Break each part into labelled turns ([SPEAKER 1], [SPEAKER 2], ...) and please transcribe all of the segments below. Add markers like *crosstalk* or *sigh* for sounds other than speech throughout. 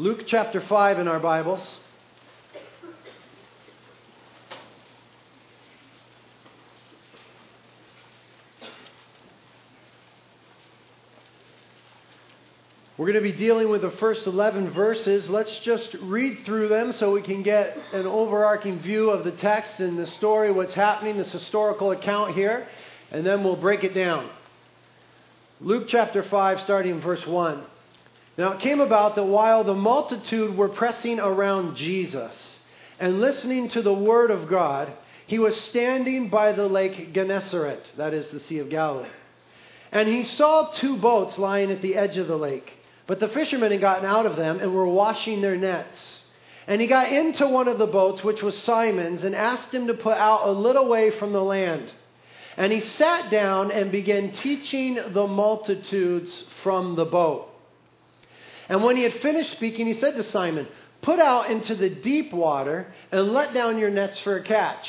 [SPEAKER 1] Luke chapter 5 in our Bibles. We're going to be dealing with the first 11 verses. Let's just read through them so we can get an overarching view of the text and the story, what's happening, this historical account here, and then we'll break it down. Luke chapter 5, starting in verse 1. Now it came about that while the multitude were pressing around Jesus and listening to the word of God, he was standing by the lake Gennesaret, that is the Sea of Galilee. And he saw two boats lying at the edge of the lake. But the fishermen had gotten out of them and were washing their nets. And he got into one of the boats, which was Simon's, and asked him to put out a little way from the land. And he sat down and began teaching the multitudes from the boat. And when he had finished speaking, he said to Simon, Put out into the deep water and let down your nets for a catch.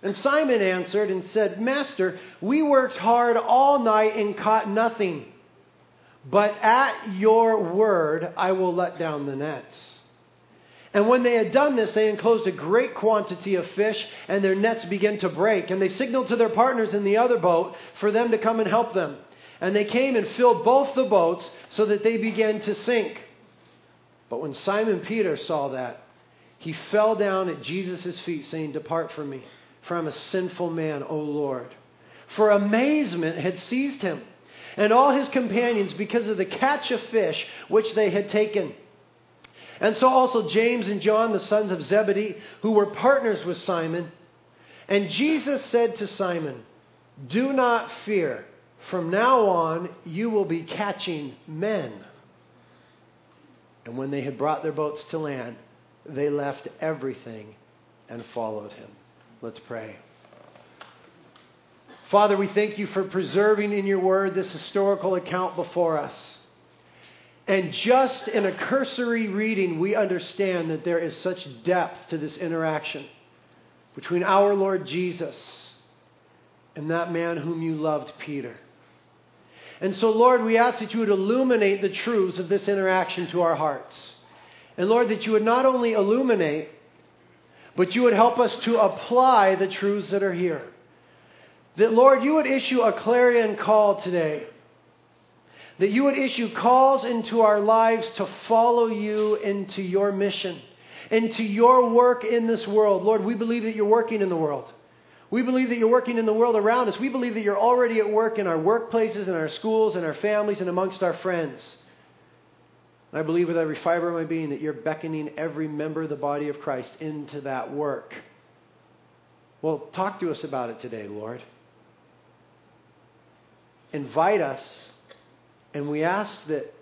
[SPEAKER 1] And Simon answered and said, Master, we worked hard all night and caught nothing. But at your word I will let down the nets. And when they had done this, they enclosed a great quantity of fish, and their nets began to break. And they signaled to their partners in the other boat for them to come and help them. And they came and filled both the boats so that they began to sink. But when Simon Peter saw that, he fell down at Jesus' feet, saying, Depart from me, for I'm a sinful man, O Lord. For amazement had seized him and all his companions because of the catch of fish which they had taken. And so also James and John, the sons of Zebedee, who were partners with Simon. And Jesus said to Simon, Do not fear. From now on, you will be catching men. And when they had brought their boats to land, they left everything and followed him. Let's pray. Father, we thank you for preserving in your word this historical account before us. And just in a cursory reading, we understand that there is such depth to this interaction between our Lord Jesus and that man whom you loved, Peter. And so, Lord, we ask that you would illuminate the truths of this interaction to our hearts. And Lord, that you would not only illuminate, but you would help us to apply the truths that are here. That, Lord, you would issue a clarion call today. That you would issue calls into our lives to follow you into your mission, into your work in this world. Lord, we believe that you're working in the world. We believe that you're working in the world around us. We believe that you're already at work in our workplaces, in our schools, in our families, and amongst our friends. I believe with every fiber of my being that you're beckoning every member of the body of Christ into that work. Well, talk to us about it today, Lord invite us, and we ask that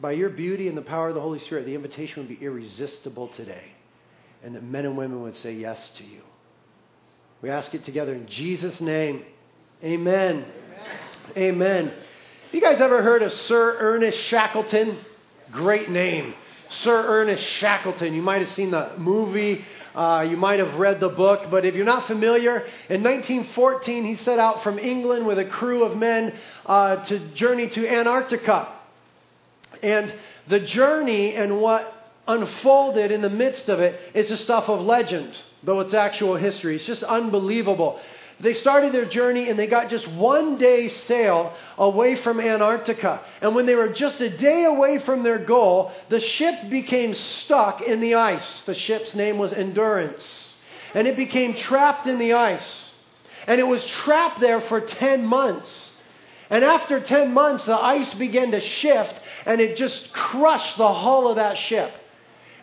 [SPEAKER 1] by your beauty and the power of the Holy Spirit, the invitation would be irresistible today, and that men and women would say yes to you. We ask it together in Jesus' name. Amen. Amen. Amen. You guys ever heard of Sir Ernest Shackleton? Great name. Sir Ernest Shackleton. You might have seen the movie uh, you might have read the book, but if you're not familiar, in 1914 he set out from England with a crew of men uh, to journey to Antarctica. And the journey and what unfolded in the midst of it, is the stuff of legend, though it's actual history. It's just unbelievable. They started their journey and they got just one day sail away from Antarctica. And when they were just a day away from their goal, the ship became stuck in the ice. The ship's name was Endurance. And it became trapped in the ice. And it was trapped there for 10 months. And after 10 months, the ice began to shift and it just crushed the hull of that ship.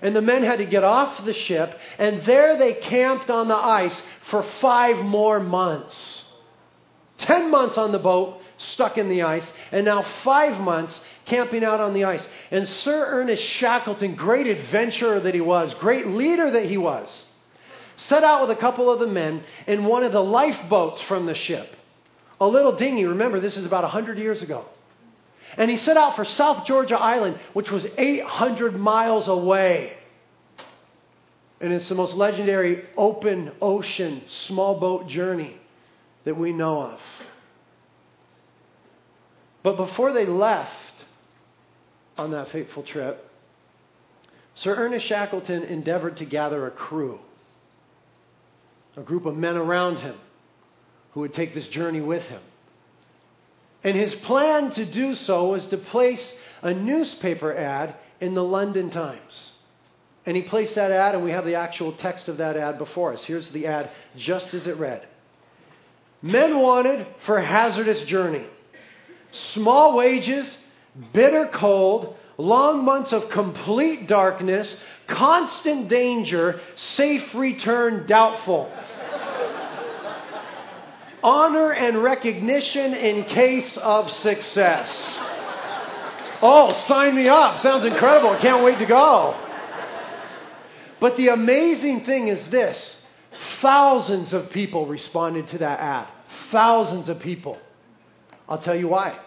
[SPEAKER 1] And the men had to get off the ship, and there they camped on the ice for five more months. Ten months on the boat, stuck in the ice, and now five months camping out on the ice. And Sir Ernest Shackleton, great adventurer that he was, great leader that he was, set out with a couple of the men in one of the lifeboats from the ship. A little dinghy, remember, this is about 100 years ago. And he set out for South Georgia Island, which was 800 miles away. And it's the most legendary open ocean small boat journey that we know of. But before they left, on that fateful trip, Sir Ernest Shackleton endeavored to gather a crew, a group of men around him who would take this journey with him. And his plan to do so was to place a newspaper ad in the London Times. And he placed that ad, and we have the actual text of that ad before us. Here's the ad just as it read Men wanted for hazardous journey, small wages, bitter cold, long months of complete darkness, constant danger, safe return doubtful. Honor and recognition in case of success. Oh, sign me up. Sounds incredible. Can't wait to go. But the amazing thing is this thousands of people responded to that ad. Thousands of people. I'll tell you why.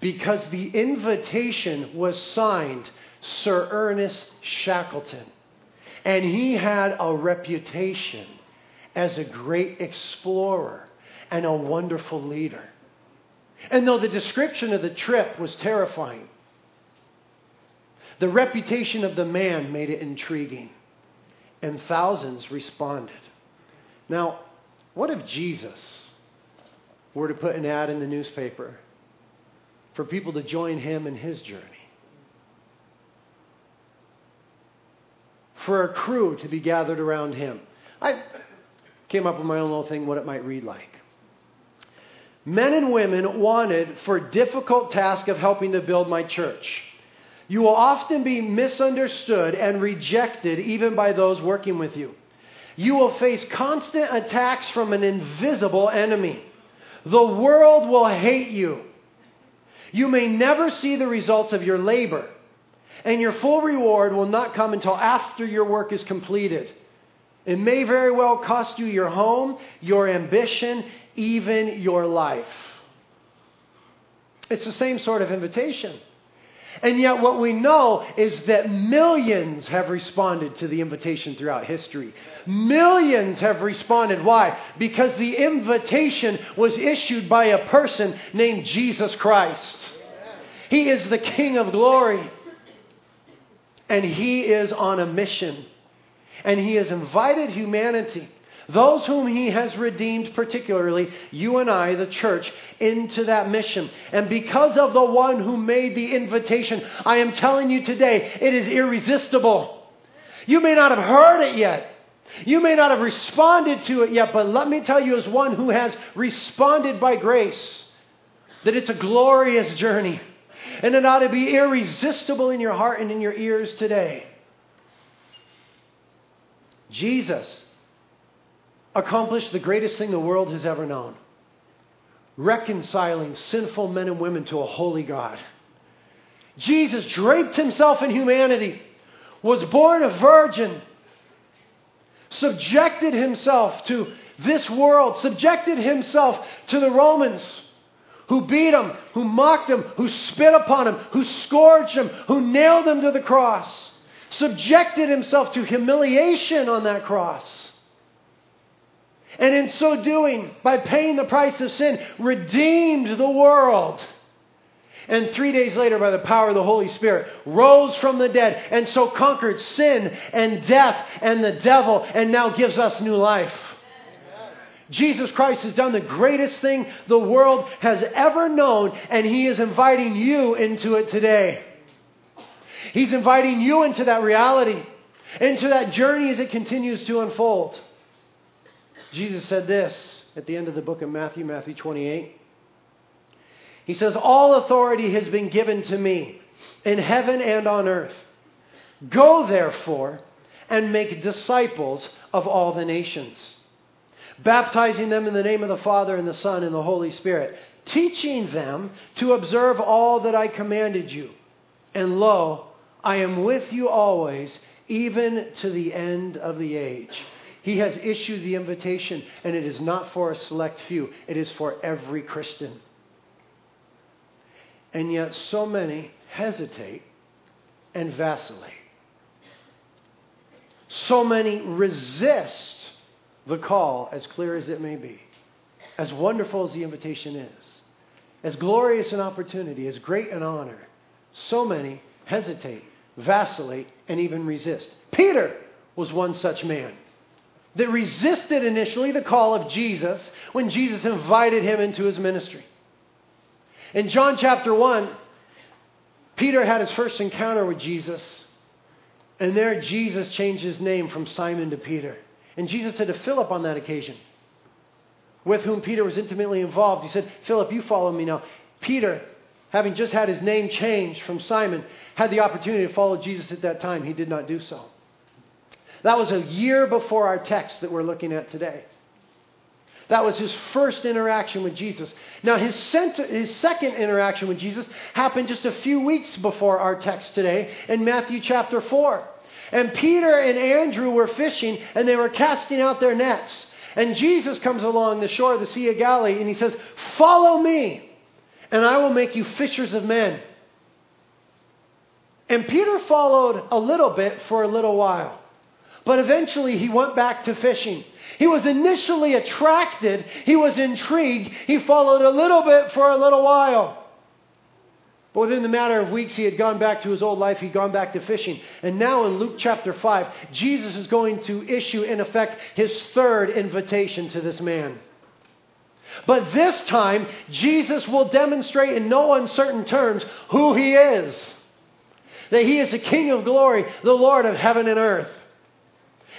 [SPEAKER 1] Because the invitation was signed Sir Ernest Shackleton. And he had a reputation as a great explorer and a wonderful leader. And though the description of the trip was terrifying, the reputation of the man made it intriguing, and thousands responded. Now, what if Jesus were to put an ad in the newspaper for people to join him in his journey? For a crew to be gathered around him. I came up with my own little thing what it might read like. Men and women wanted for difficult task of helping to build my church. You will often be misunderstood and rejected even by those working with you. You will face constant attacks from an invisible enemy. The world will hate you. You may never see the results of your labor, and your full reward will not come until after your work is completed. It may very well cost you your home, your ambition, even your life. It's the same sort of invitation. And yet, what we know is that millions have responded to the invitation throughout history. Millions have responded. Why? Because the invitation was issued by a person named Jesus Christ. He is the King of glory. And He is on a mission. And He has invited humanity those whom he has redeemed, particularly you and I, the church, into that mission. And because of the one who made the invitation, I am telling you today, it is irresistible. You may not have heard it yet. You may not have responded to it yet, but let me tell you, as one who has responded by grace, that it's a glorious journey. And it ought to be irresistible in your heart and in your ears today. Jesus accomplished the greatest thing the world has ever known reconciling sinful men and women to a holy God. Jesus draped himself in humanity, was born a virgin, subjected himself to this world, subjected himself to the Romans who beat him, who mocked him, who spit upon him, who scourged him, who nailed him to the cross, subjected himself to humiliation on that cross and in so doing, by paying the price of sin, redeemed the world. And three days later, by the power of the Holy Spirit, rose from the dead and so conquered sin and death and the devil and now gives us new life. Jesus Christ has done the greatest thing the world has ever known, and He is inviting you into it today. He's inviting you into that reality, into that journey as it continues to unfold. Jesus said this at the end of the book of Matthew, Matthew 28. He says, All authority has been given to me in heaven and on earth. Go, therefore, and make disciples of all the nations, baptizing them in the name of the Father and the Son and the Holy Spirit, teaching them to observe all that I commanded you. And lo, I am with you always, even to the end of the age. He has issued the invitation, and it is not for a select few, it is for every Christian. And yet, so many hesitate and vacillate. So many resist the call, as clear as it may be, as wonderful as the invitation is, as glorious an opportunity, as great an honor. so many hesitate, vacillate, and even resist. Peter was one such man that resisted initially the call of Jesus when Jesus invited him into his ministry. In John chapter 1, Peter had his first encounter with Jesus, and there Jesus changed his name from Simon to Peter. And Jesus said to Philip on that occasion, with whom Peter was intimately involved, he said, Philip, you follow me now. Peter, having just had his name changed from Simon, had the opportunity to follow Jesus at that time. He did not do so. That was a year before our text that we're looking at today. That was his first interaction with Jesus. Now, his, his second interaction with Jesus happened just a few weeks before our text today in Matthew chapter 4. And Peter and Andrew were fishing and they were casting out their nets. And Jesus comes along the shore of the Sea of Galilee and he says, Follow me, and I will make you fishers of men. And Peter followed a little bit for a little while. But eventually he went back to fishing. He was initially attracted, he was intrigued, he followed a little bit for a little while. But within the matter of weeks, he had gone back to his old life. He'd gone back to fishing. And now in Luke chapter 5, Jesus is going to issue, in effect, his third invitation to this man. But this time, Jesus will demonstrate in no uncertain terms who he is. That he is the King of glory, the Lord of heaven and earth.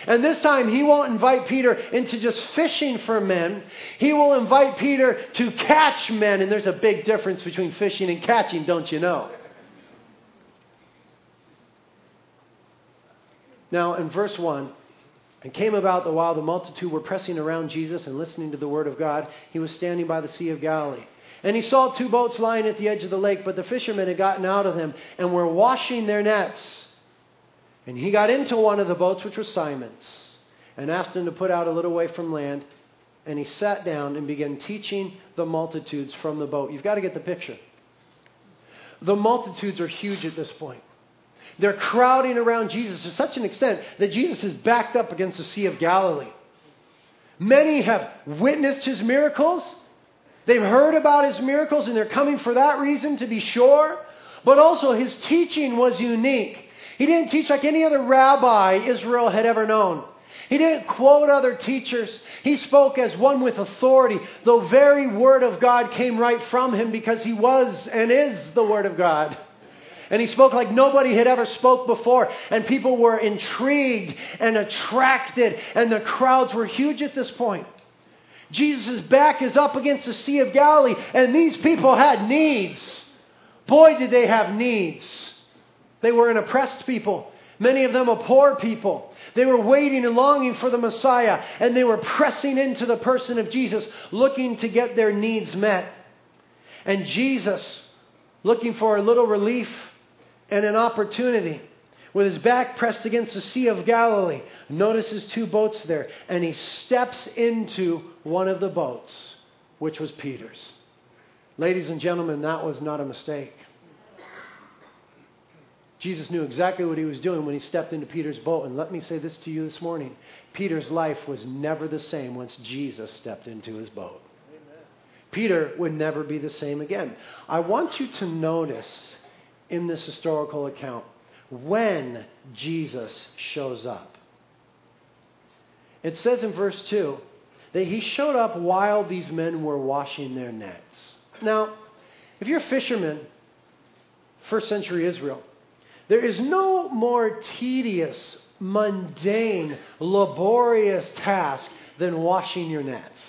[SPEAKER 1] And this time, he won't invite Peter into just fishing for men. He will invite Peter to catch men. And there's a big difference between fishing and catching, don't you know? Now, in verse 1, it came about that while the multitude were pressing around Jesus and listening to the word of God, he was standing by the Sea of Galilee. And he saw two boats lying at the edge of the lake, but the fishermen had gotten out of them and were washing their nets. And he got into one of the boats, which was Simon's, and asked him to put out a little way from land. And he sat down and began teaching the multitudes from the boat. You've got to get the picture. The multitudes are huge at this point. They're crowding around Jesus to such an extent that Jesus is backed up against the Sea of Galilee. Many have witnessed his miracles. They've heard about his miracles and they're coming for that reason to be sure. But also, his teaching was unique. He didn't teach like any other rabbi Israel had ever known. He didn't quote other teachers. He spoke as one with authority. The very Word of God came right from him because he was and is the Word of God. And he spoke like nobody had ever spoke before. And people were intrigued and attracted. And the crowds were huge at this point. Jesus' back is up against the Sea of Galilee. And these people had needs. Boy, did they have needs. They were an oppressed people, many of them a poor people. They were waiting and longing for the Messiah, and they were pressing into the person of Jesus, looking to get their needs met. And Jesus, looking for a little relief and an opportunity, with his back pressed against the Sea of Galilee, notices two boats there, and he steps into one of the boats, which was Peter's. Ladies and gentlemen, that was not a mistake. Jesus knew exactly what he was doing when he stepped into Peter's boat. And let me say this to you this morning Peter's life was never the same once Jesus stepped into his boat. Amen. Peter would never be the same again. I want you to notice in this historical account when Jesus shows up. It says in verse 2 that he showed up while these men were washing their nets. Now, if you're a fisherman, first century Israel, there is no more tedious, mundane, laborious task than washing your nets.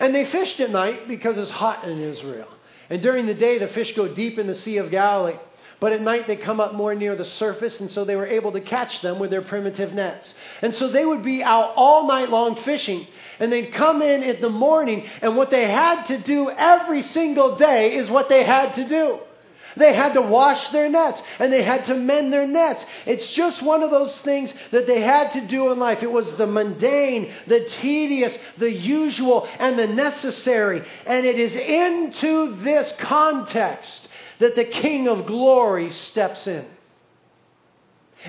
[SPEAKER 1] And they fished at night because it's hot in Israel. And during the day, the fish go deep in the Sea of Galilee. But at night, they come up more near the surface, and so they were able to catch them with their primitive nets. And so they would be out all night long fishing. And they'd come in in the morning, and what they had to do every single day is what they had to do. They had to wash their nets and they had to mend their nets. It's just one of those things that they had to do in life. It was the mundane, the tedious, the usual, and the necessary. And it is into this context that the King of glory steps in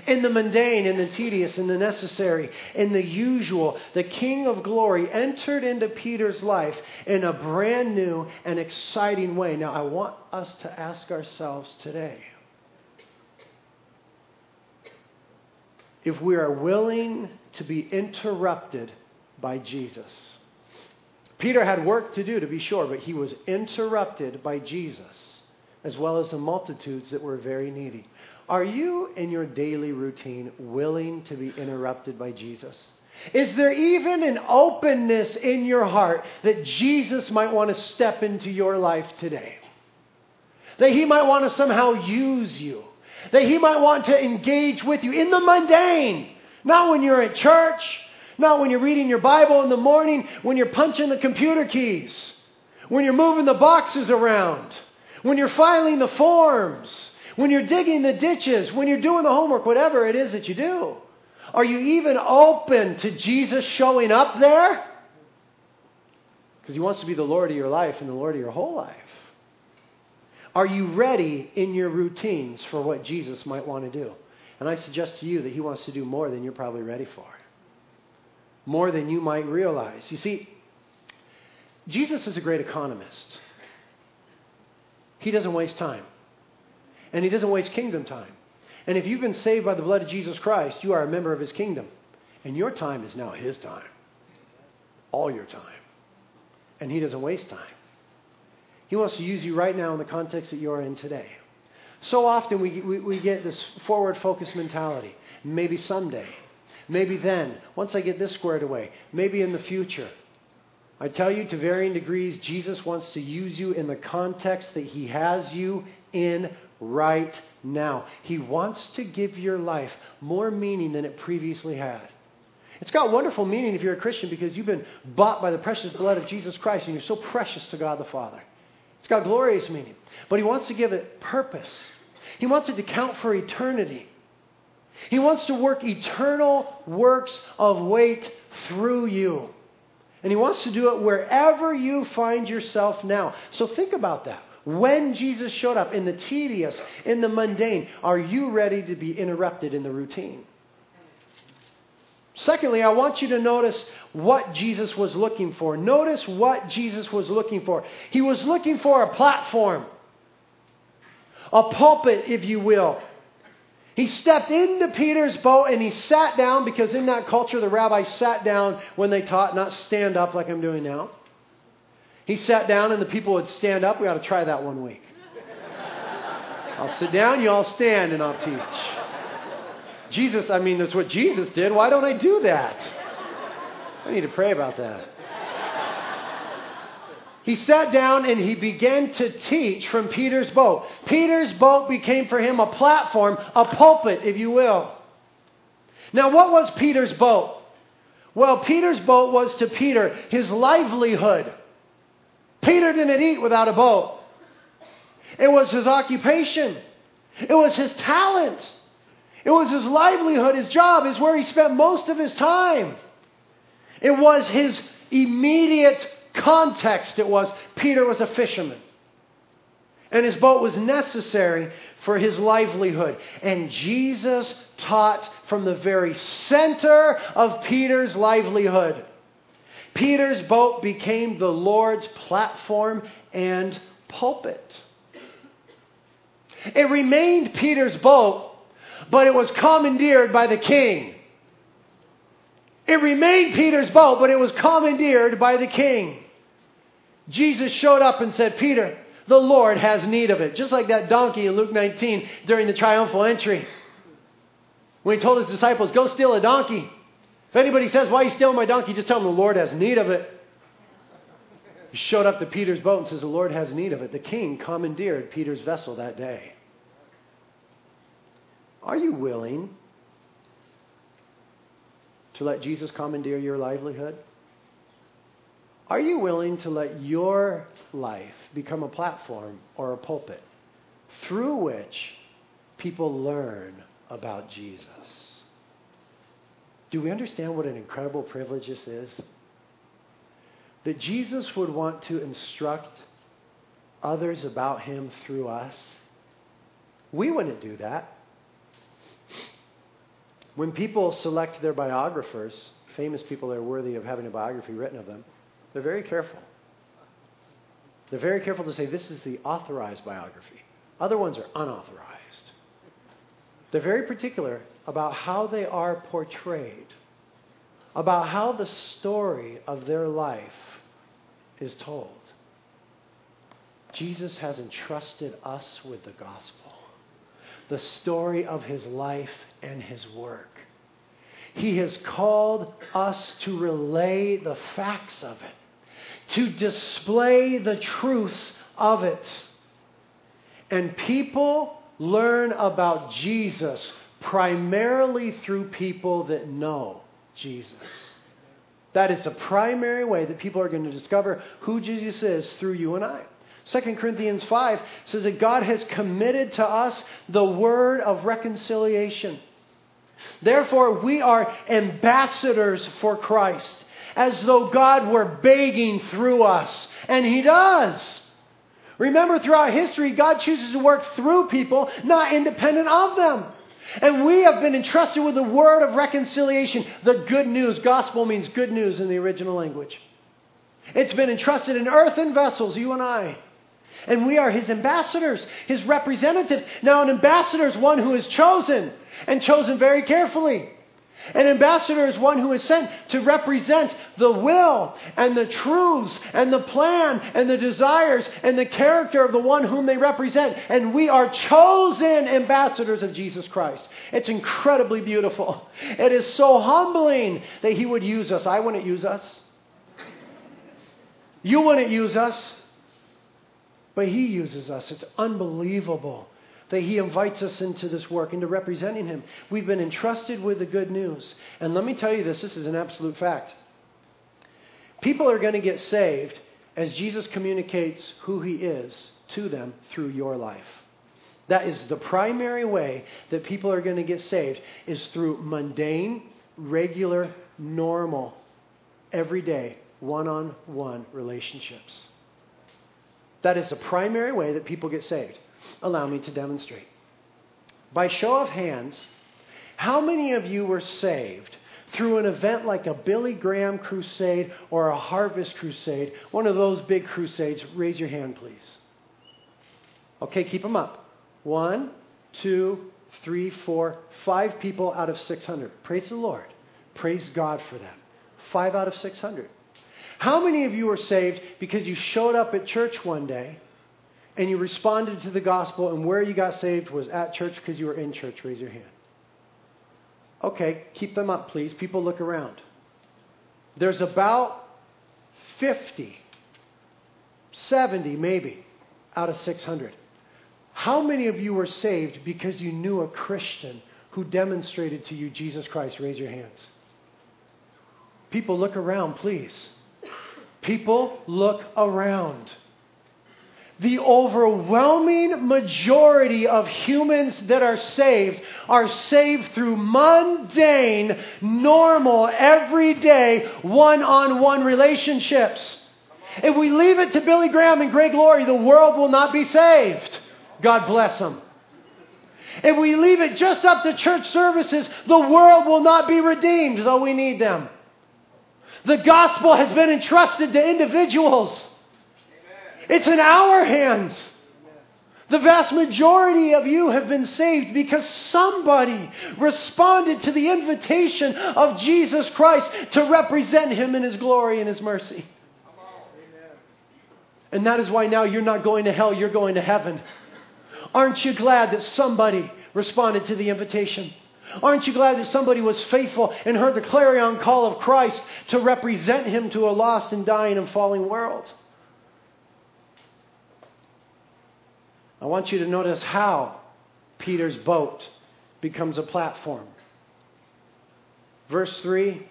[SPEAKER 1] in the mundane, in the tedious, in the necessary, in the usual, the King of glory entered into Peter's life in a brand new and exciting way. Now, I want us to ask ourselves today if we are willing to be interrupted by Jesus. Peter had work to do, to be sure, but he was interrupted by Jesus as well as the multitudes that were very needy. Are you, in your daily routine, willing to be interrupted by Jesus? Is there even an openness in your heart that Jesus might want to step into your life today? That he might want to somehow use you? That he might want to engage with you in the mundane? Not when you're at church, not when you're reading your Bible in the morning, when you're punching the computer keys, when you're moving the boxes around, when you're filing the forms, when you're digging the ditches, when you're doing the homework, whatever it is that you do. Are you even open to Jesus showing up there? Because he wants to be the Lord of your life and the Lord of your whole life. Are you ready in your routines for what Jesus might want to do? And I suggest to you that he wants to do more than you're probably ready for, more than you might realize. You see, Jesus is a great economist. He doesn't waste time, and he doesn't waste kingdom time. And if you've been saved by the blood of Jesus Christ, you are a member of his kingdom. And your time is now his time. All your time. And he doesn't waste time. He wants to use you right now in the context that you're in today. So often we, we, we get this forward focused mentality. Maybe someday. Maybe then. Once I get this squared away. Maybe in the future. I tell you to varying degrees, Jesus wants to use you in the context that he has you in right now. He wants to give your life more meaning than it previously had. It's got wonderful meaning if you're a Christian because you've been bought by the precious blood of Jesus Christ and you're so precious to God the Father. It's got glorious meaning. But He wants to give it purpose, He wants it to count for eternity. He wants to work eternal works of weight through you. And He wants to do it wherever you find yourself now. So think about that. When Jesus showed up in the tedious, in the mundane, are you ready to be interrupted in the routine? Secondly, I want you to notice what Jesus was looking for. Notice what Jesus was looking for. He was looking for a platform, a pulpit, if you will. He stepped into Peter's boat and he sat down because in that culture the rabbis sat down when they taught, not stand up like I'm doing now. He sat down and the people would stand up. We ought to try that one week. I'll sit down, you all stand, and I'll teach. Jesus, I mean, that's what Jesus did. Why don't I do that? I need to pray about that. He sat down and he began to teach from Peter's boat. Peter's boat became for him a platform, a pulpit, if you will. Now, what was Peter's boat? Well, Peter's boat was to Peter his livelihood. Peter didn't eat without a boat. It was his occupation. It was his talent. It was his livelihood, his job, is where he spent most of his time. It was his immediate context. It was Peter was a fisherman. And his boat was necessary for his livelihood. And Jesus taught from the very center of Peter's livelihood. Peter's boat became the Lord's platform and pulpit. It remained Peter's boat, but it was commandeered by the king. It remained Peter's boat, but it was commandeered by the king. Jesus showed up and said, Peter, the Lord has need of it. Just like that donkey in Luke 19 during the triumphal entry. When he told his disciples, Go steal a donkey. If anybody says, Why are you stealing my donkey? Just tell them the Lord has need of it. He showed up to Peter's boat and says, The Lord has need of it. The king commandeered Peter's vessel that day. Are you willing to let Jesus commandeer your livelihood? Are you willing to let your life become a platform or a pulpit through which people learn about Jesus? Do we understand what an incredible privilege this is? That Jesus would want to instruct others about him through us. We wouldn't do that. When people select their biographers, famous people that are worthy of having a biography written of them, they're very careful. They're very careful to say this is the authorized biography. Other ones are unauthorized. They're very particular about how they are portrayed, about how the story of their life is told. Jesus has entrusted us with the gospel, the story of his life and his work. He has called us to relay the facts of it, to display the truths of it. And people learn about Jesus primarily through people that know Jesus. That is the primary way that people are going to discover who Jesus is through you and I. 2 Corinthians 5 says that God has committed to us the word of reconciliation. Therefore, we are ambassadors for Christ, as though God were begging through us. And He does. Remember, throughout history, God chooses to work through people, not independent of them. And we have been entrusted with the word of reconciliation, the good news. Gospel means good news in the original language. It's been entrusted in earthen vessels, you and I. And we are his ambassadors, his representatives. Now, an ambassador is one who is chosen, and chosen very carefully. An ambassador is one who is sent to represent the will and the truths and the plan and the desires and the character of the one whom they represent. And we are chosen ambassadors of Jesus Christ. It's incredibly beautiful. It is so humbling that he would use us. I wouldn't use us. You wouldn't use us. But he uses us. It's unbelievable that he invites us into this work, into representing him. We've been entrusted with the good news. And let me tell you this this is an absolute fact. People are going to get saved as Jesus communicates who he is to them through your life. That is the primary way that people are going to get saved is through mundane, regular, normal, everyday, one-on-one relationships. That is the primary way that people get saved. Allow me to demonstrate. By show of hands, how many of you were saved through an event like a Billy Graham crusade or a Harvest crusade, one of those big crusades? Raise your hand, please. Okay, keep them up. One, two, three, four, five people out of 600. Praise the Lord. Praise God for that. Five out of 600. How many of you were saved because you showed up at church one day and you responded to the gospel and where you got saved was at church because you were in church? Raise your hand. Okay, keep them up, please. People look around. There's about 50, 70 maybe, out of 600. How many of you were saved because you knew a Christian who demonstrated to you Jesus Christ? Raise your hands. People, look around, please. People look around. The overwhelming majority of humans that are saved are saved through mundane, normal, everyday, one on one relationships. If we leave it to Billy Graham and Greg Laurie, the world will not be saved. God bless them. If we leave it just up to church services, the world will not be redeemed, though we need them. The gospel has been entrusted to individuals. It's in our hands. The vast majority of you have been saved because somebody responded to the invitation of Jesus Christ to represent Him in His glory and His mercy. And that is why now you're not going to hell, you're going to heaven. Aren't you glad that somebody responded to the invitation? Aren't you glad that somebody was faithful and heard the clarion call of Christ to represent him to a lost and dying and falling world? I want you to notice how Peter's boat becomes a platform. Verse 3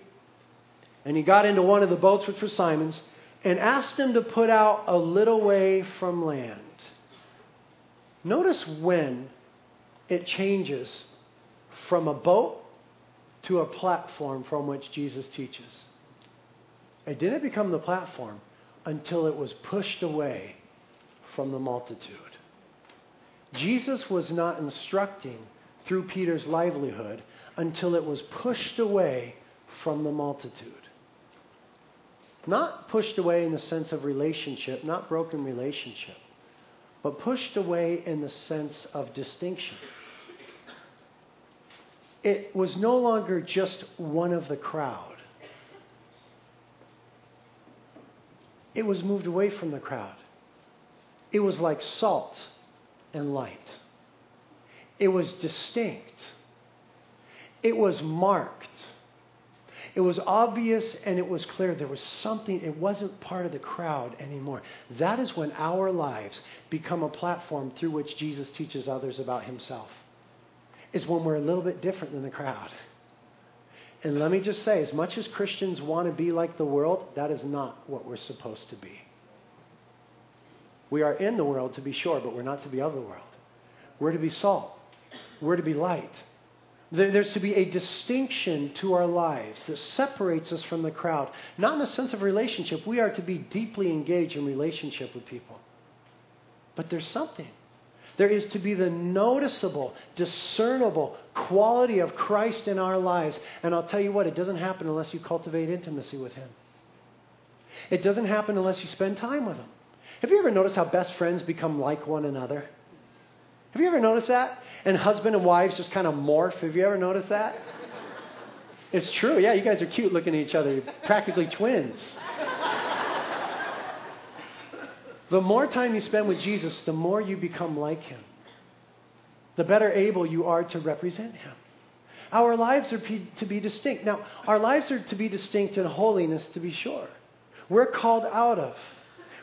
[SPEAKER 1] And he got into one of the boats, which was Simon's, and asked him to put out a little way from land. Notice when it changes from a boat to a platform from which Jesus teaches. It didn't become the platform until it was pushed away from the multitude. Jesus was not instructing through Peter's livelihood until it was pushed away from the multitude. Not pushed away in the sense of relationship, not broken relationship, but pushed away in the sense of distinction. it was no longer just one of the crowd. It was moved away from the crowd. It was like salt and light. It was distinct. It was marked. It was obvious and it was clear there was something, it wasn't part of the crowd anymore. That is when our lives become a platform through which Jesus teaches others about himself. Is when we're a little bit different than the crowd. And let me just say, as much as Christians want to be like the world, that is not what we're supposed to be. We are in the world to be sure, but we're not to be of the world. We're to be salt. We're to be light. There's to be a distinction to our lives that separates us from the crowd. Not in the sense of relationship. We are to be deeply engaged in relationship with people. But there's something. There is to be the noticeable, discernible quality of Christ in our lives. And I'll tell you what, it doesn't happen unless you cultivate intimacy with Him. It doesn't happen unless you spend time with Him. Have you ever noticed how best friends become like one another? Have you ever noticed that? And husband and wives just kind of morph. Have you ever noticed that? It's true. Yeah, you guys are cute looking at each other. You're practically twins. the more time you spend with Jesus, the more you become like him. The better able you are to represent him. Our lives are to be distinct. Now, our lives are to be distinct in holiness, to be sure. We're called out of.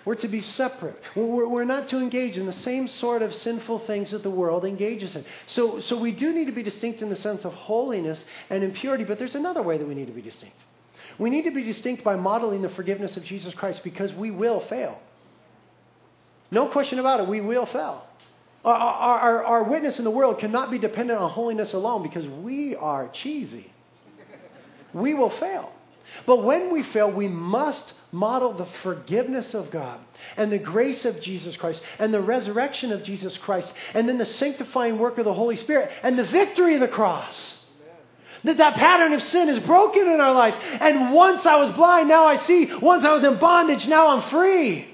[SPEAKER 1] We're to be separate. We're, we're, not to engage in the same sort of sinful things that the world engages in. So, so we do need to be distinct in the sense of holiness and impurity, but there's another way that we need to be distinct. We need to be distinct by modeling the forgiveness of Jesus Christ because we will fail. No question about it, we will fail. Our, our, our witness in the world cannot be dependent on holiness alone because we are cheesy. We will fail. But when we fail, we must model the forgiveness of God and the grace of Jesus Christ and the resurrection of Jesus Christ and then the sanctifying work of the Holy Spirit and the victory of the cross. That that pattern of sin is broken in our lives. And once I was blind, now I see. Once I was in bondage, now I'm free.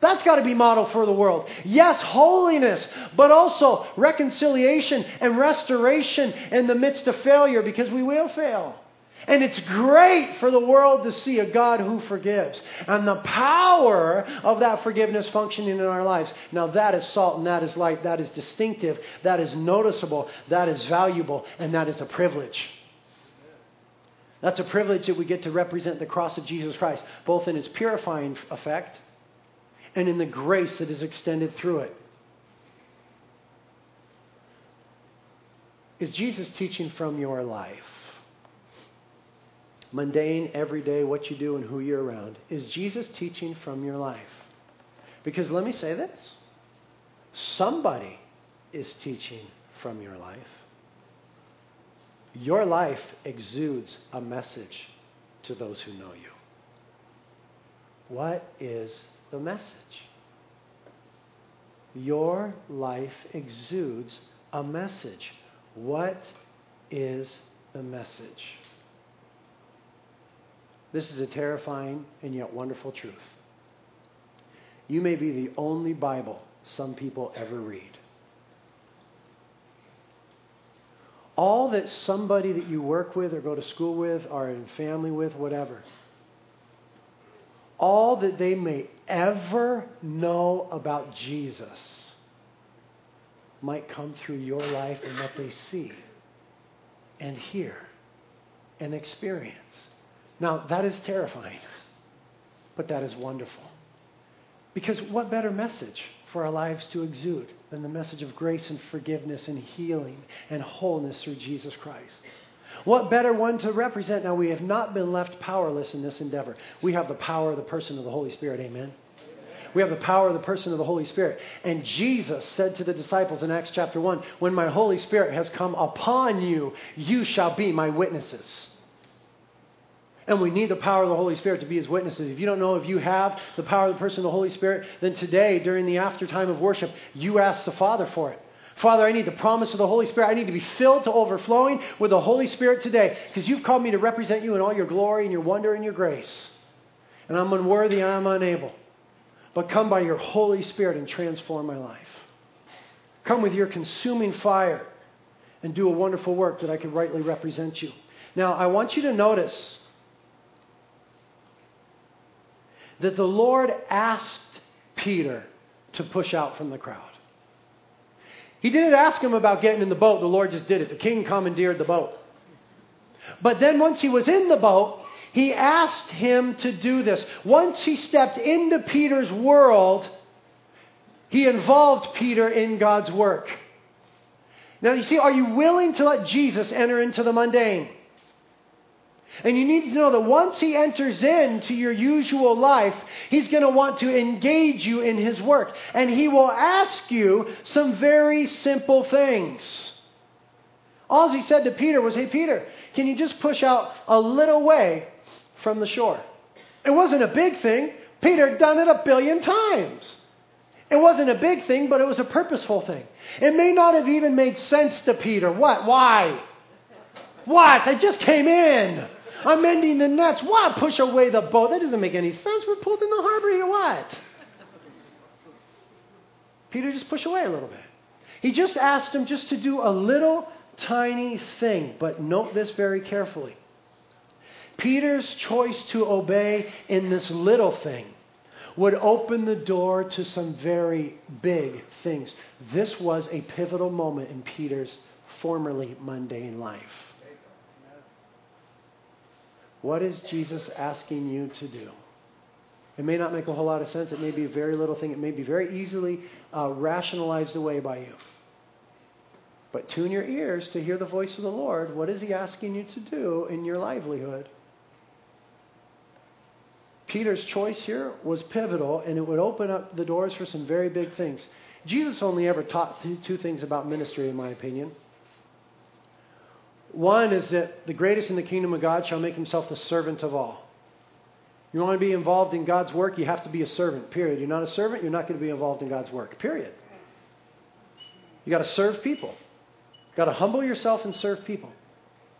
[SPEAKER 1] That's got to be modeled for the world. Yes, holiness, but also reconciliation and restoration in the midst of failure because we will fail. And it's great for the world to see a God who forgives and the power of that forgiveness functioning in our lives. Now, that is salt and that is light. That is distinctive. That is noticeable. That is valuable. And that is a privilege. That's a privilege that we get to represent the cross of Jesus Christ, both in its purifying effect and in the grace that is extended through it. Is Jesus teaching from your life? Mundane, everyday, what you do and who you're around? Is Jesus teaching from your life? Because let me say this somebody is teaching from your life. Your life exudes a message to those who know you. What is the message? Your life exudes a message. What is the message? This is a terrifying and yet wonderful truth. You may be the only Bible some people ever read. All that somebody that you work with or go to school with or in family with, whatever, all that they may ever know about Jesus might come through your life and what they see and hear and experience. Now, that is terrifying, but that is wonderful. Because what better message for our lives to exude than the message of grace and forgiveness and healing and wholeness through Jesus Christ? What better one to represent? Now, we have not been left powerless in this endeavor. We have the power of the person of the Holy Spirit. Amen. We have the power of the person of the Holy Spirit. And Jesus said to the disciples in Acts chapter 1 When my Holy Spirit has come upon you, you shall be my witnesses. And we need the power of the Holy Spirit to be his witnesses. If you don't know if you have the power of the person of the Holy Spirit, then today, during the after time of worship, you ask the Father for it. Father, I need the promise of the Holy Spirit. I need to be filled to overflowing with the Holy Spirit today because you've called me to represent you in all your glory and your wonder and your grace. And I'm unworthy and I'm unable. But come by your Holy Spirit and transform my life. Come with your consuming fire and do a wonderful work that I can rightly represent you. Now, I want you to notice that the Lord asked Peter to push out from the crowd. He didn't ask him about getting in the boat, the Lord just did it. The king commandeered the boat. But then once he was in the boat, he asked him to do this. Once he stepped into Peter's world, he involved Peter in God's work. Now, you see, are you willing to let Jesus enter into the mundane? And you need to know that once he enters into your usual life, he's going to want to engage you in his work. And he will ask you some very simple things. All he said to Peter was, Hey, Peter, can you just push out a little way from the shore? It wasn't a big thing. Peter had done it a billion times. It wasn't a big thing, but it was a purposeful thing. It may not have even made sense to Peter. What? Why? What? They just came in. I'm mending the nets. Why Push away the boat. That doesn't make any sense. We're pulled in the harbor here. What? Peter just push away a little bit. He just asked him just to do a little tiny thing. But note this very carefully. Peter's choice to obey in this little thing would open the door to some very big things. This was a pivotal moment in Peter's formerly mundane life. What is Jesus asking you to do? It may not make a whole lot of sense. It may be a very little thing. It may be very easily uh, rationalized away by you. But tune your ears to hear the voice of the Lord. What is He asking you to do in your livelihood? Peter's choice here was pivotal, and it would open up the doors for some very big things. Jesus only ever taught two things about ministry, in my opinion. One is that the greatest in the kingdom of God shall make himself the servant of all. You want to be involved in God's work, you have to be a servant, period. You're not a servant, you're not going to be involved in God's work, period. You got to serve people. You got to humble yourself and serve people.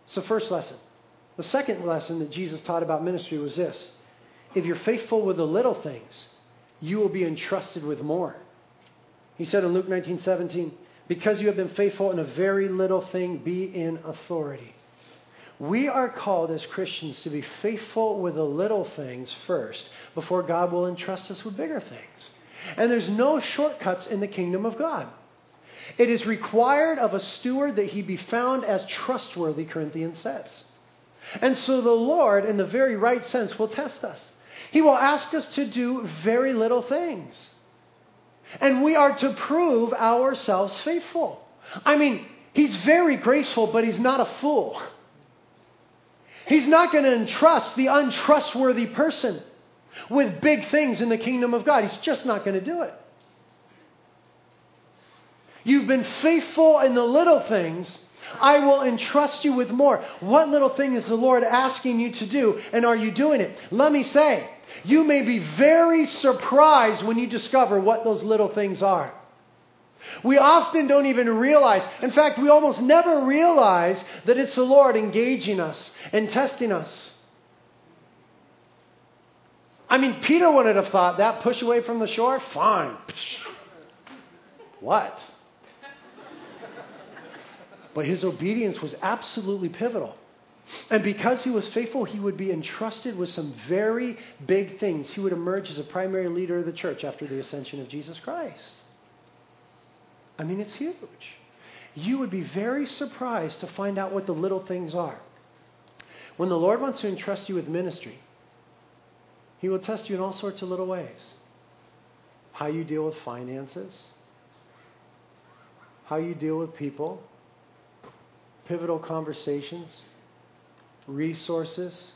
[SPEAKER 1] It's the first lesson. The second lesson that Jesus taught about ministry was this if you're faithful with the little things, you will be entrusted with more. He said in Luke 19 17, because you have been faithful in a very little thing, be in authority. We are called as Christians to be faithful with the little things first before God will entrust us with bigger things. And there's no shortcuts in the kingdom of God. It is required of a steward that he be found as trustworthy, Corinthians says. And so the Lord, in the very right sense, will test us. He will ask us to do very little things. And we are to prove ourselves faithful. I mean, he's very graceful, but he's not a fool. He's not going to entrust the untrustworthy person with big things in the kingdom of God. He's just not going to do it. You've been faithful in the little things. I will entrust you with more. What little thing is the Lord asking you to do, and are you doing it? Let me say, you may be very surprised when you discover what those little things are. We often don't even realize, in fact, we almost never realize that it's the Lord engaging us and testing us. I mean, Peter wouldn't have thought that push away from the shore, fine. What? But his obedience was absolutely pivotal. And because he was faithful, he would be entrusted with some very big things. He would emerge as a primary leader of the church after the ascension of Jesus Christ. I mean, it's huge. You would be very surprised to find out what the little things are. When the Lord wants to entrust you with ministry, he will test you in all sorts of little ways. How you deal with finances, how you deal with people, pivotal conversations resources,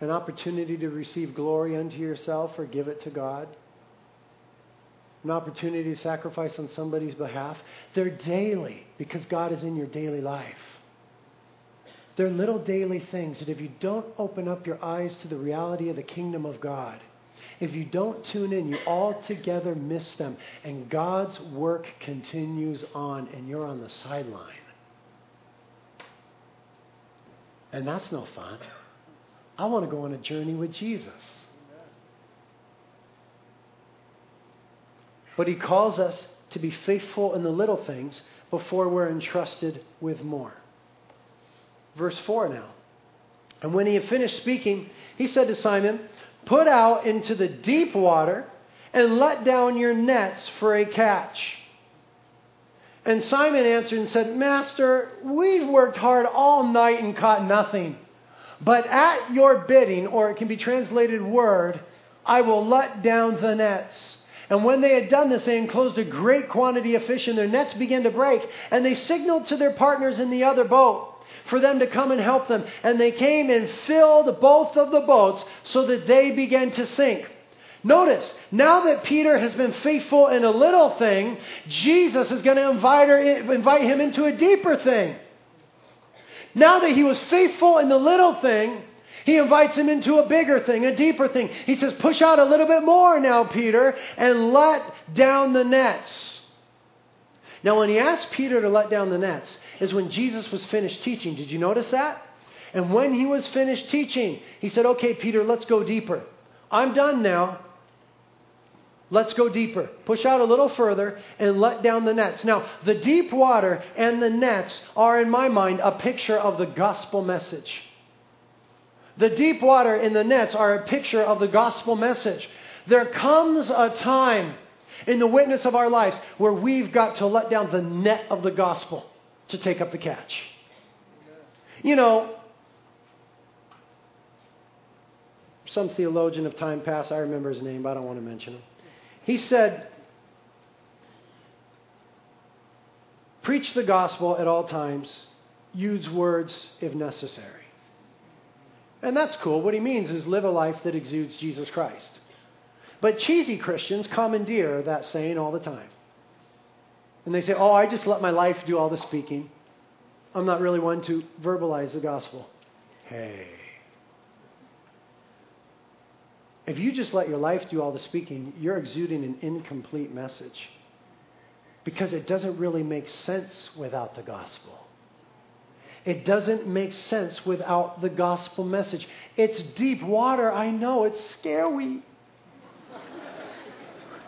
[SPEAKER 1] an opportunity to receive glory unto yourself or give it to God, an opportunity to sacrifice on somebody's behalf. They're daily because God is in your daily life. They're little daily things that if you don't open up your eyes to the reality of the kingdom of God, if you don't tune in, you altogether miss them. And God's work continues on, and you're on the sideline. And that's no fun. I want to go on a journey with Jesus. But he calls us to be faithful in the little things before we're entrusted with more. Verse 4 now. And when he had finished speaking, he said to Simon, Put out into the deep water and let down your nets for a catch. And Simon answered and said, Master, we've worked hard all night and caught nothing. But at your bidding, or it can be translated word, I will let down the nets. And when they had done this, they enclosed a great quantity of fish, and their nets began to break. And they signaled to their partners in the other boat for them to come and help them. And they came and filled both of the boats so that they began to sink. Notice, now that Peter has been faithful in a little thing, Jesus is going to invite, her, invite him into a deeper thing. Now that he was faithful in the little thing, he invites him into a bigger thing, a deeper thing. He says, Push out a little bit more now, Peter, and let down the nets. Now, when he asked Peter to let down the nets, is when Jesus was finished teaching. Did you notice that? And when he was finished teaching, he said, Okay, Peter, let's go deeper. I'm done now. Let's go deeper. Push out a little further and let down the nets. Now, the deep water and the nets are, in my mind, a picture of the gospel message. The deep water and the nets are a picture of the gospel message. There comes a time in the witness of our lives where we've got to let down the net of the gospel to take up the catch. You know, some theologian of time past, I remember his name, but I don't want to mention him. He said, Preach the gospel at all times, use words if necessary. And that's cool. What he means is live a life that exudes Jesus Christ. But cheesy Christians commandeer that saying all the time. And they say, Oh, I just let my life do all the speaking. I'm not really one to verbalize the gospel. Hey. If you just let your life do all the speaking, you're exuding an incomplete message because it doesn't really make sense without the gospel. It doesn't make sense without the gospel message. It's deep water, I know, it's scary.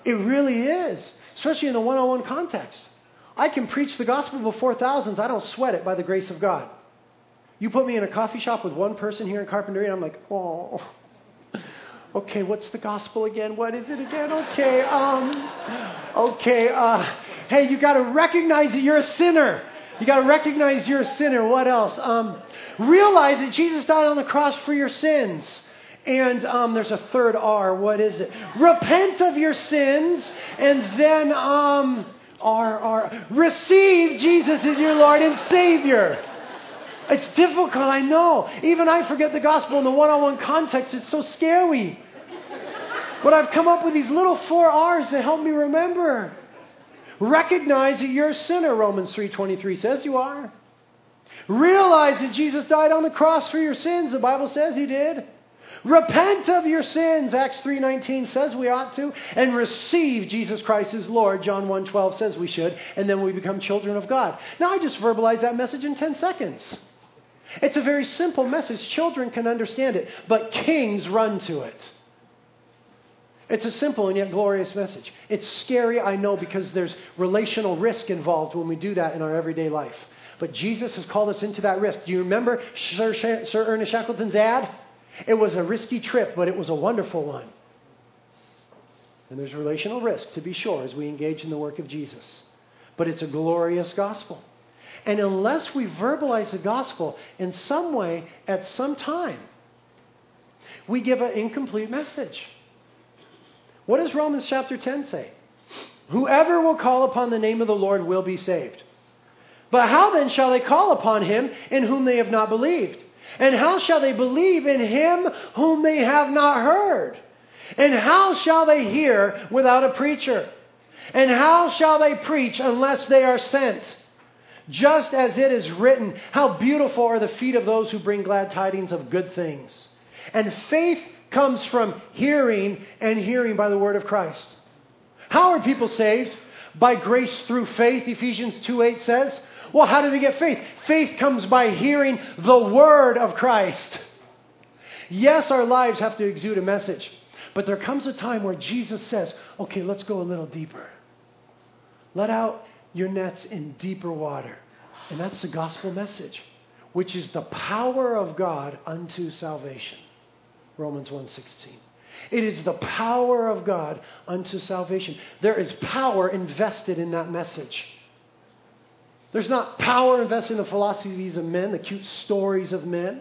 [SPEAKER 1] it really is, especially in the one on one context. I can preach the gospel before thousands, I don't sweat it by the grace of God. You put me in a coffee shop with one person here in Carpinteria, and I'm like, oh okay, what's the gospel again? What is it again? Okay, um, okay, uh, hey, you got to recognize that you're a sinner. You got to recognize you're a sinner. What else? Um, realize that Jesus died on the cross for your sins. And um, there's a third R. What is it? Repent of your sins, and then um, R R. Receive Jesus as your Lord and Savior. It's difficult, I know. Even I forget the gospel in the one on one context. It's so scary. But I've come up with these little four R's to help me remember. Recognize that you're a sinner, Romans 3.23 says you are. Realize that Jesus died on the cross for your sins. The Bible says he did. Repent of your sins, Acts 3:19 says we ought to, and receive Jesus Christ as Lord, John 1:12 says we should, and then we become children of God. Now I just verbalized that message in 10 seconds. It's a very simple message. Children can understand it, but kings run to it. It's a simple and yet glorious message. It's scary, I know, because there's relational risk involved when we do that in our everyday life. But Jesus has called us into that risk. Do you remember Sir, Sir Ernest Shackleton's ad? It was a risky trip, but it was a wonderful one. And there's relational risk, to be sure, as we engage in the work of Jesus. But it's a glorious gospel. And unless we verbalize the gospel in some way at some time, we give an incomplete message. What does Romans chapter 10 say? Whoever will call upon the name of the Lord will be saved. But how then shall they call upon him in whom they have not believed? And how shall they believe in him whom they have not heard? And how shall they hear without a preacher? And how shall they preach unless they are sent? Just as it is written, How beautiful are the feet of those who bring glad tidings of good things. And faith comes from hearing, and hearing by the word of Christ. How are people saved? By grace through faith, Ephesians 2 8 says. Well, how do they get faith? Faith comes by hearing the word of Christ. Yes, our lives have to exude a message, but there comes a time where Jesus says, okay, let's go a little deeper. Let out your nets in deeper water. And that's the gospel message, which is the power of God unto salvation. Romans 1:16. It is the power of God unto salvation. There is power invested in that message. There's not power invested in the philosophies of men, the cute stories of men.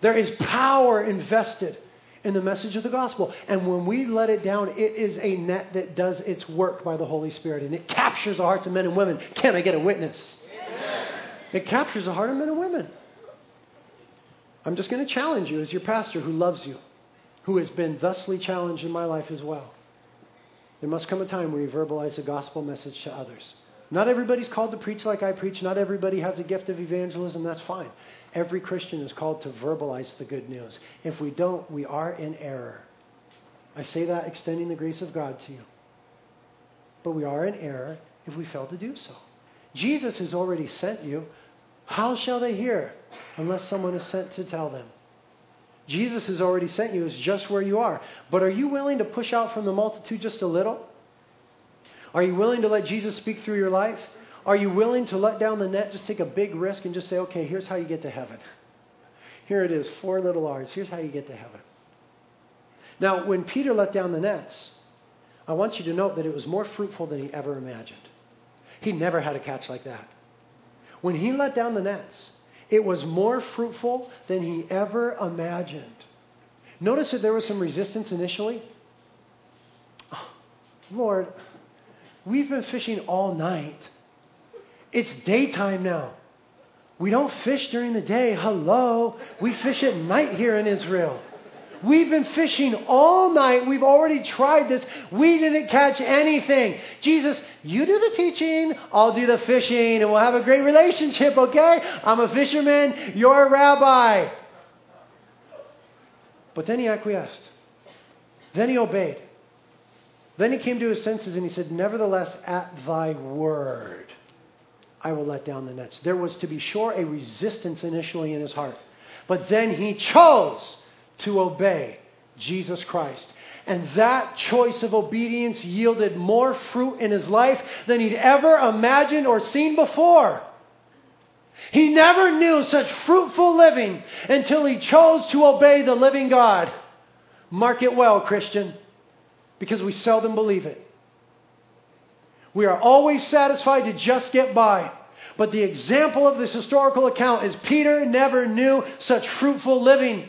[SPEAKER 1] There is power invested in the message of the gospel. And when we let it down, it is a net that does its work by the Holy Spirit. And it captures the hearts of men and women. Can I get a witness? It captures the heart of men and women. I'm just going to challenge you as your pastor who loves you, who has been thusly challenged in my life as well. There must come a time where you verbalize the gospel message to others. Not everybody's called to preach like I preach. Not everybody has a gift of evangelism. That's fine. Every Christian is called to verbalize the good news. If we don't, we are in error. I say that extending the grace of God to you. But we are in error if we fail to do so. Jesus has already sent you. How shall they hear unless someone is sent to tell them? Jesus has already sent you. It's just where you are. But are you willing to push out from the multitude just a little? Are you willing to let Jesus speak through your life? Are you willing to let down the net, just take a big risk, and just say, okay, here's how you get to heaven? Here it is, four little R's. Here's how you get to heaven. Now, when Peter let down the nets, I want you to note that it was more fruitful than he ever imagined. He never had a catch like that. When he let down the nets, it was more fruitful than he ever imagined. Notice that there was some resistance initially. *sighs* Lord, We've been fishing all night. It's daytime now. We don't fish during the day. Hello. We fish at night here in Israel. We've been fishing all night. We've already tried this. We didn't catch anything. Jesus, you do the teaching, I'll do the fishing, and we'll have a great relationship, okay? I'm a fisherman, you're a rabbi. But then he acquiesced. Then he obeyed. Then he came to his senses and he said, Nevertheless, at thy word, I will let down the nets. There was, to be sure, a resistance initially in his heart. But then he chose to obey Jesus Christ. And that choice of obedience yielded more fruit in his life than he'd ever imagined or seen before. He never knew such fruitful living until he chose to obey the living God. Mark it well, Christian because we seldom believe it. We are always satisfied to just get by. But the example of this historical account is Peter never knew such fruitful living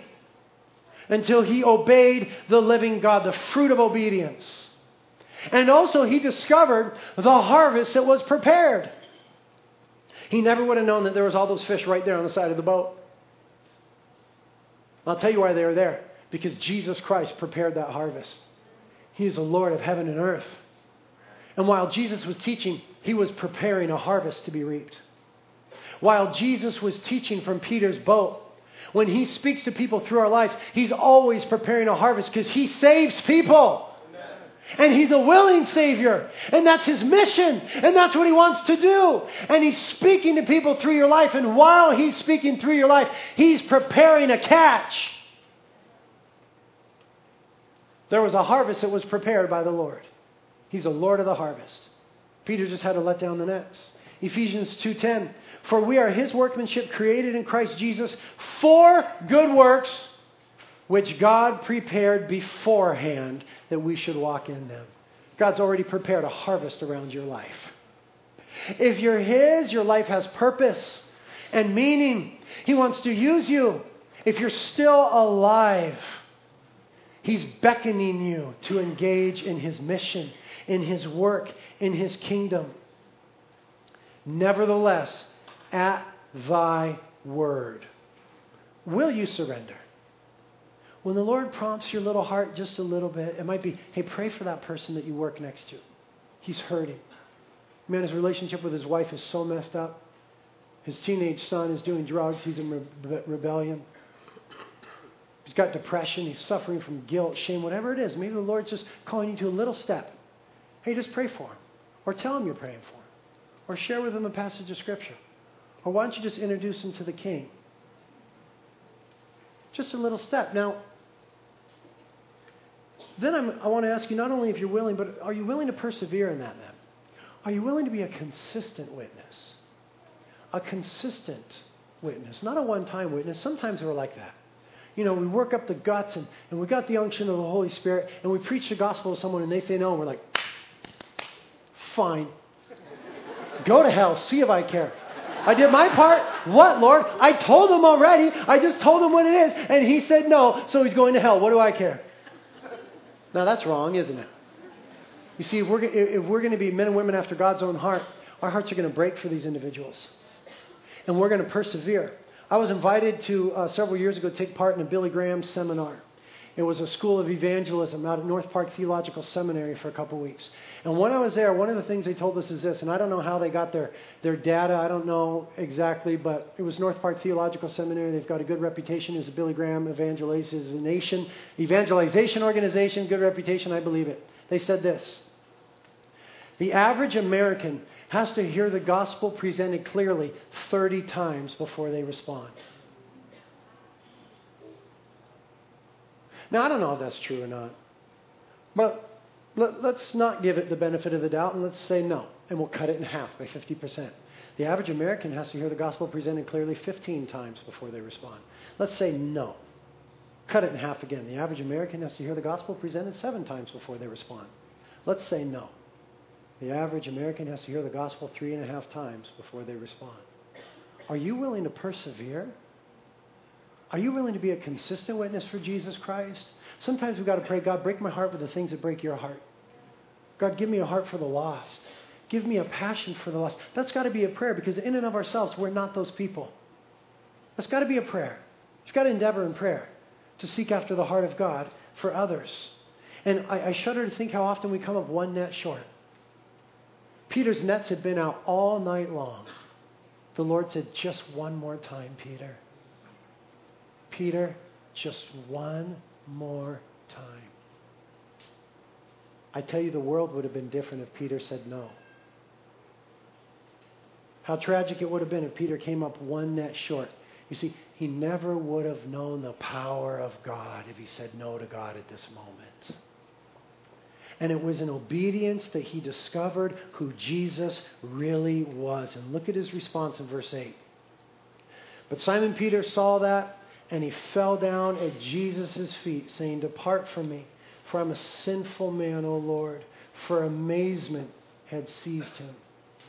[SPEAKER 1] until he obeyed the living God, the fruit of obedience. And also, he discovered the harvest that was prepared. He never would have known that there was all those fish right there on the side of the boat. I'll tell you why they were there. Because Jesus Christ prepared that harvest. He is the Lord of heaven and earth. And while Jesus was teaching, he was preparing a harvest to be reaped. While Jesus was teaching from Peter's boat, when he speaks to people through our lives, he's always preparing a harvest because he saves people. And he's a willing Savior. And that's his mission. And that's what he wants to do. And he's speaking to people through your life. And while he's speaking through your life, he's preparing a catch. There was a harvest that was prepared by the Lord. He's a Lord of the harvest. Peter just had to let down the nets. Ephesians 2:10 For we are his workmanship created in Christ Jesus for good works which God prepared beforehand that we should walk in them. God's already prepared a harvest around your life. If you're his, your life has purpose and meaning. He wants to use you. If you're still alive, He's beckoning you to engage in His mission, in His work, in His kingdom. Nevertheless, at thy word, will you surrender? When the Lord prompts your little heart just a little bit, it might be, hey, pray for that person that you work next to. He's hurting. Man, his relationship with his wife is so messed up. His teenage son is doing drugs. He's in re- rebellion. He's got depression. He's suffering from guilt, shame, whatever it is. Maybe the Lord's just calling you to a little step. Hey, just pray for him. Or tell him you're praying for him. Or share with him a passage of Scripture. Or why don't you just introduce him to the King? Just a little step. Now, then I'm, I want to ask you not only if you're willing, but are you willing to persevere in that then? Are you willing to be a consistent witness? A consistent witness, not a one time witness. Sometimes we're like that. You know, we work up the guts and, and we got the unction of the Holy Spirit and we preach the gospel to someone and they say no, and we're like, fine. Go to hell, see if I care. I did my part. What, Lord? I told him already. I just told him what it is, and he said no, so he's going to hell. What do I care? Now that's wrong, isn't it? You see, if we're, if we're going to be men and women after God's own heart, our hearts are going to break for these individuals. And we're going to persevere. I was invited to, uh, several years ago, take part in a Billy Graham seminar. It was a school of evangelism out at North Park Theological Seminary for a couple weeks. And when I was there, one of the things they told us is this, and I don't know how they got their, their data, I don't know exactly, but it was North Park Theological Seminary. They've got a good reputation as a Billy Graham evangelization, evangelization organization, good reputation, I believe it. They said this The average American has to hear the gospel presented clearly 30 times before they respond. Now, I don't know if that's true or not. But let, us not give it the benefit of the doubt and let's say no. And we'll cut it in half by 50%. The average American has to hear the gospel presented clearly 15 times before they respond. Let's say no. Cut it in half again. The average American has to hear the gospel presented seven times before they respond. Let's say no. The average American has to hear the gospel three and a half times before they respond. Are you willing to persevere? Are you willing to be a consistent witness for Jesus Christ? Sometimes we've got to pray, God, break my heart with the things that break your heart. God, give me a heart for the lost. Give me a passion for the lost. That's got to be a prayer because in and of ourselves, we're not those people. That's got to be a prayer. You've got to endeavor in prayer to seek after the heart of God for others. And I, I shudder to think how often we come up one net short. Peter's nets had been out all night long. The Lord said, Just one more time, Peter. Peter, just one more time. I tell you, the world would have been different if Peter said no. How tragic it would have been if Peter came up one net short. You see, he never would have known the power of God if he said no to God at this moment. And it was in obedience that he discovered who Jesus really was. And look at his response in verse 8. But Simon Peter saw that and he fell down at Jesus' feet, saying, Depart from me, for I'm a sinful man, O Lord. For amazement had seized him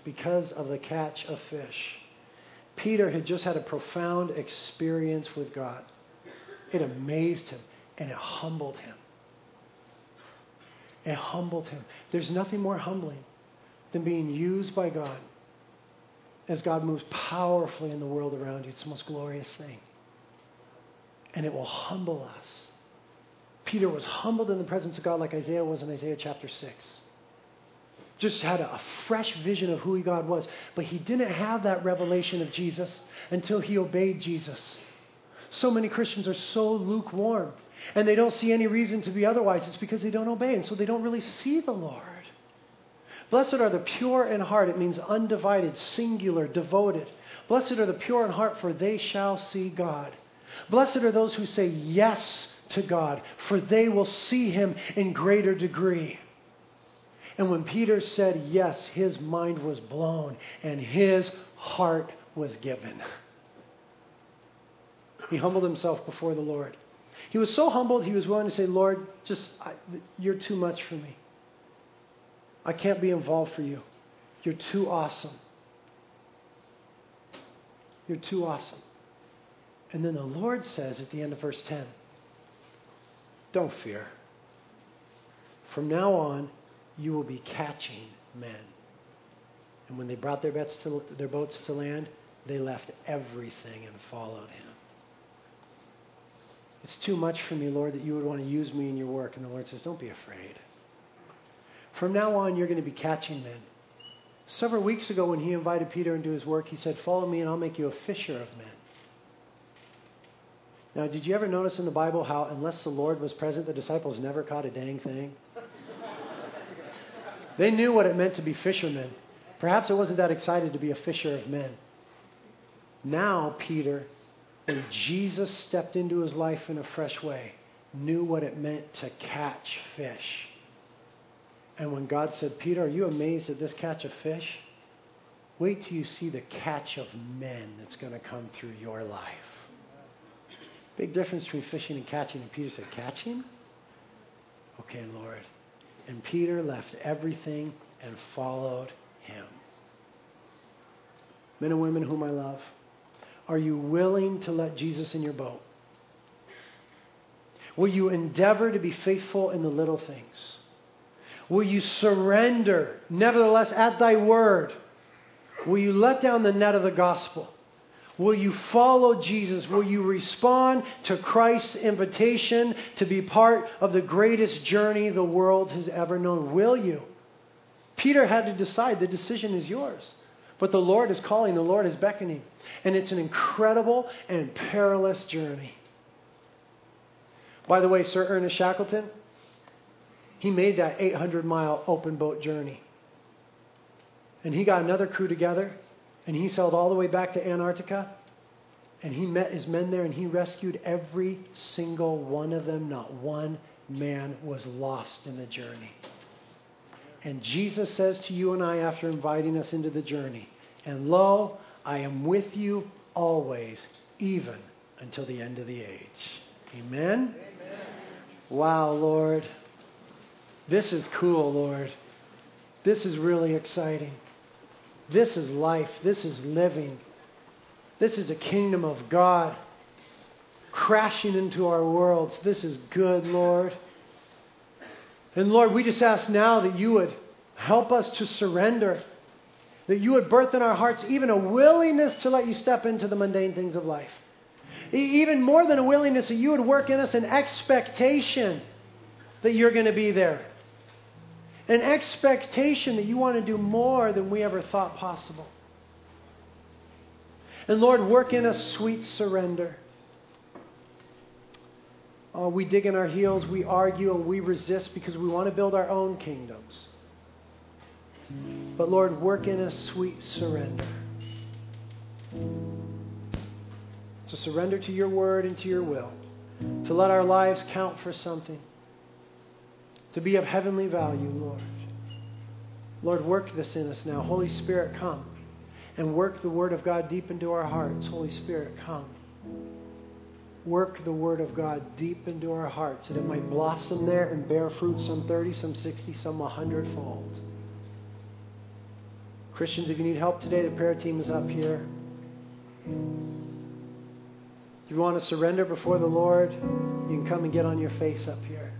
[SPEAKER 1] because of the catch of fish. Peter had just had a profound experience with God. It amazed him and it humbled him. It humbled him. There's nothing more humbling than being used by God as God moves powerfully in the world around you. It's the most glorious thing and it will humble us. Peter was humbled in the presence of God like Isaiah was in Isaiah chapter 6. Just had a, fresh vision of who God was. But he didn't have that revelation of Jesus until he obeyed Jesus. So many Christians are so lukewarm and they don't see any reason to be otherwise. It's because they don't obey, and so they don't really see the Lord. Blessed are the pure in heart. It means undivided, singular, devoted. Blessed are the pure in heart, for they shall see God. Blessed are those who say yes to God, for they will see him in greater degree. And when Peter said yes, his mind was blown and his heart was given. He humbled himself before the Lord. He was so humbled, he was willing to say, Lord, just, I, you're too much for me. I can't be involved for you. You're too awesome. You're too awesome. And then the Lord says at the end of verse 10, Don't fear. From now on, you will be catching men. And when they brought their, to, their boats to land, they left everything and followed him. It's too much for me, Lord, that you would want to use me in your work. And the Lord says, Don't be afraid. From now on, you're going to be catching men. Several weeks ago, when he invited Peter into his work, he said, Follow me, and I'll make you a fisher of men. Now, did you ever notice in the Bible how, unless the Lord was present, the disciples never caught a dang thing? *laughs* they knew what it meant to be fishermen. Perhaps it wasn't that excited to be a fisher of men. Now, Peter, when Jesus stepped into his life in a fresh way, knew what it meant to catch fish. And when God said, Peter, are you amazed at this catch of fish? Wait till you see the catch of men that's going to come through your life. Big difference between fishing and catching. And Peter said, Catching? Okay, Lord. And Peter left everything and followed him. Men and women whom I love, are you willing to let Jesus in your boat? Will you endeavor to be faithful in the little things? Will you surrender, nevertheless, at thy word? Will you let down the net of the gospel? Will you follow Jesus? Will you respond to Christ's invitation to be part of the greatest journey the world has ever known? Will you? Peter had to decide. The decision is yours. But the Lord is calling, the Lord is beckoning. And it's an incredible and perilous journey. By the way, Sir Ernest Shackleton, he made that 800 mile open boat journey. And he got another crew together and he sailed all the way back to Antarctica. And he met his men there and he rescued every single one of them. Not one man was lost in the journey. And Jesus says to you and I after inviting us into the journey, And lo, I am with you always, even until the end of the age. Amen? Amen. Wow, Lord. This is cool, Lord. This is really exciting. This is life. This is living. This is the kingdom of God crashing into our worlds. This is good, Lord. And Lord, we just ask now that you would help us to surrender, that you would birth in our hearts even a willingness to let you step into the mundane things of life. Even more than a willingness, that you would work in us an expectation that you're going to be there an expectation that you want to do more than we ever thought possible. And Lord, work in us sweet surrender. Oh, we dig in our heels, we argue, and we resist because we want to build our own kingdoms. But Lord, work in us sweet surrender. To surrender to your word and to your will. To let our lives count for something to be of heavenly value, Lord. Lord, work this in us now. Holy Spirit, come and work the Word of God deep into our hearts. Holy Spirit, come. Work the Word of God deep into our hearts that it might blossom there and bear fruit some 30, some 60, some 100 fold. Christians, if you need help today, the prayer team is up here. If you want to surrender before the Lord, you can come and get on your face up here.